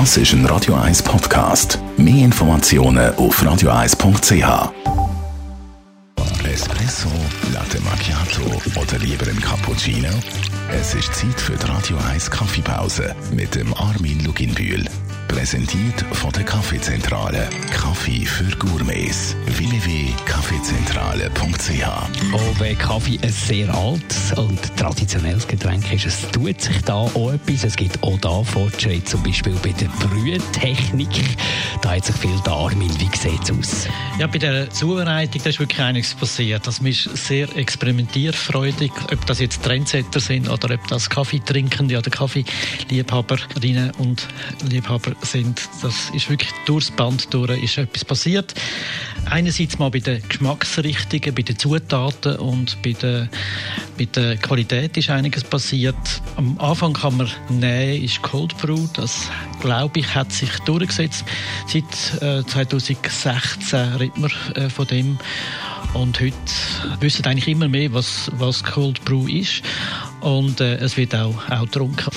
Das ist ein Radio 1 Podcast. Mehr Informationen auf radio1.ch. Espresso, Latte Macchiato oder lieber ein Cappuccino? Es ist Zeit für die Radio 1 Kaffeepause mit dem Armin Luginbühl. Präsentiert von der Kaffeezentrale. Kaffee für Gourmets. www.kaffeezentrale.ch wenn Kaffee ein sehr altes und traditionelles Getränk ist, es tut sich da auch etwas. Es gibt auch da Fortschritte, zum Beispiel bei der Brühtechnik. Hat sich viel da. Armin, wie sieht es aus? Ja, bei der Zubereitung ist wirklich einiges passiert. Das ist sehr experimentierfreudig, ob das jetzt Trendsetter sind oder ob das Kaffeetrinkende oder Kaffeeliebhaberinnen und Liebhaber sind. Das ist wirklich durchs Band durch ist etwas passiert. Einerseits mal bei den Geschmacksrichtungen, bei den Zutaten und bei der, bei der Qualität ist einiges passiert. Am Anfang kann man nehmen, ist Cold Brew. Das, glaube ich, hat sich durchgesetzt. Seit äh, 2016 redet man äh, von dem. Und heute wissen eigentlich immer mehr, was, was Cold Brew ist. Und äh, es wird auch, auch getrunken.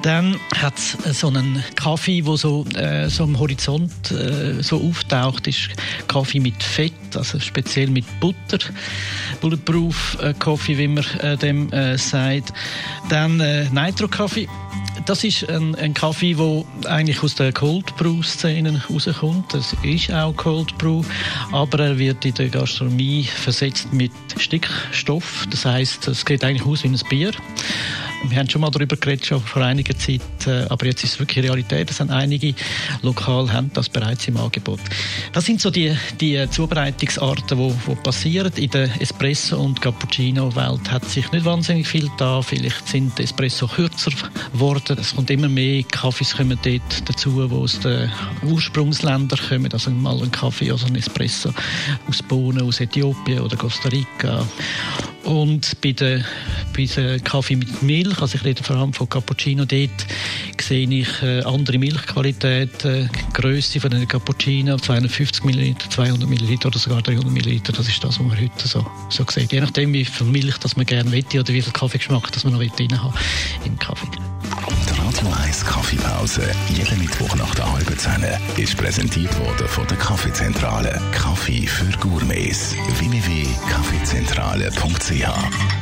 Dann hat es so einen Kaffee, der so, äh, so am Horizont äh, so auftaucht, ist Kaffee mit Fett, also speziell mit Butter. Bulletproof äh, Coffee, wie man äh, dem äh, sagt. Dann äh, Nitro-Kaffee das ist ein, ein Kaffee, der eigentlich aus der Cold Brew Szene rauskommt. Das ist auch Cold Brew, aber er wird in der Gastronomie versetzt mit Stickstoff. Das heißt, es geht eigentlich aus wie ein Bier. Wir haben schon mal darüber geredet, schon vor einiger Zeit, äh, aber jetzt ist es wirklich Realität. Es sind einige Lokal haben das bereits im Angebot. Das sind so die, die Zubereitungsarten, die, die passieren. In der Espresso- und Cappuccino-Welt hat sich nicht wahnsinnig viel da. Vielleicht sind Espresso kürzer geworden. Es kommt immer mehr Kaffees kommen dort dazu, die aus den Ursprungsländern kommen. Also mal ein Kaffee, also ein Espresso aus Bohnen, aus Äthiopien oder Costa Rica. Und bei der, bei der Kaffee mit Milch, also ich rede vor allem von Cappuccino, dort sehe ich äh, andere Milchqualität, äh, Größe von einem Cappuccino, 250 ml, 200 ml oder sogar 300 ml. Das ist das, was man heute so, so sieht. Je nachdem, wie viel Milch das man gerne will oder wie viel Kaffeegeschmack das man noch drin haben im Kaffee. Die Radio 1 Kaffeepause, jeden Mittwoch nach der halben Zehn, ist präsentiert worden von der Kaffeezentrale. Kaffee für Gourmets. www.kaffeezentrale.ch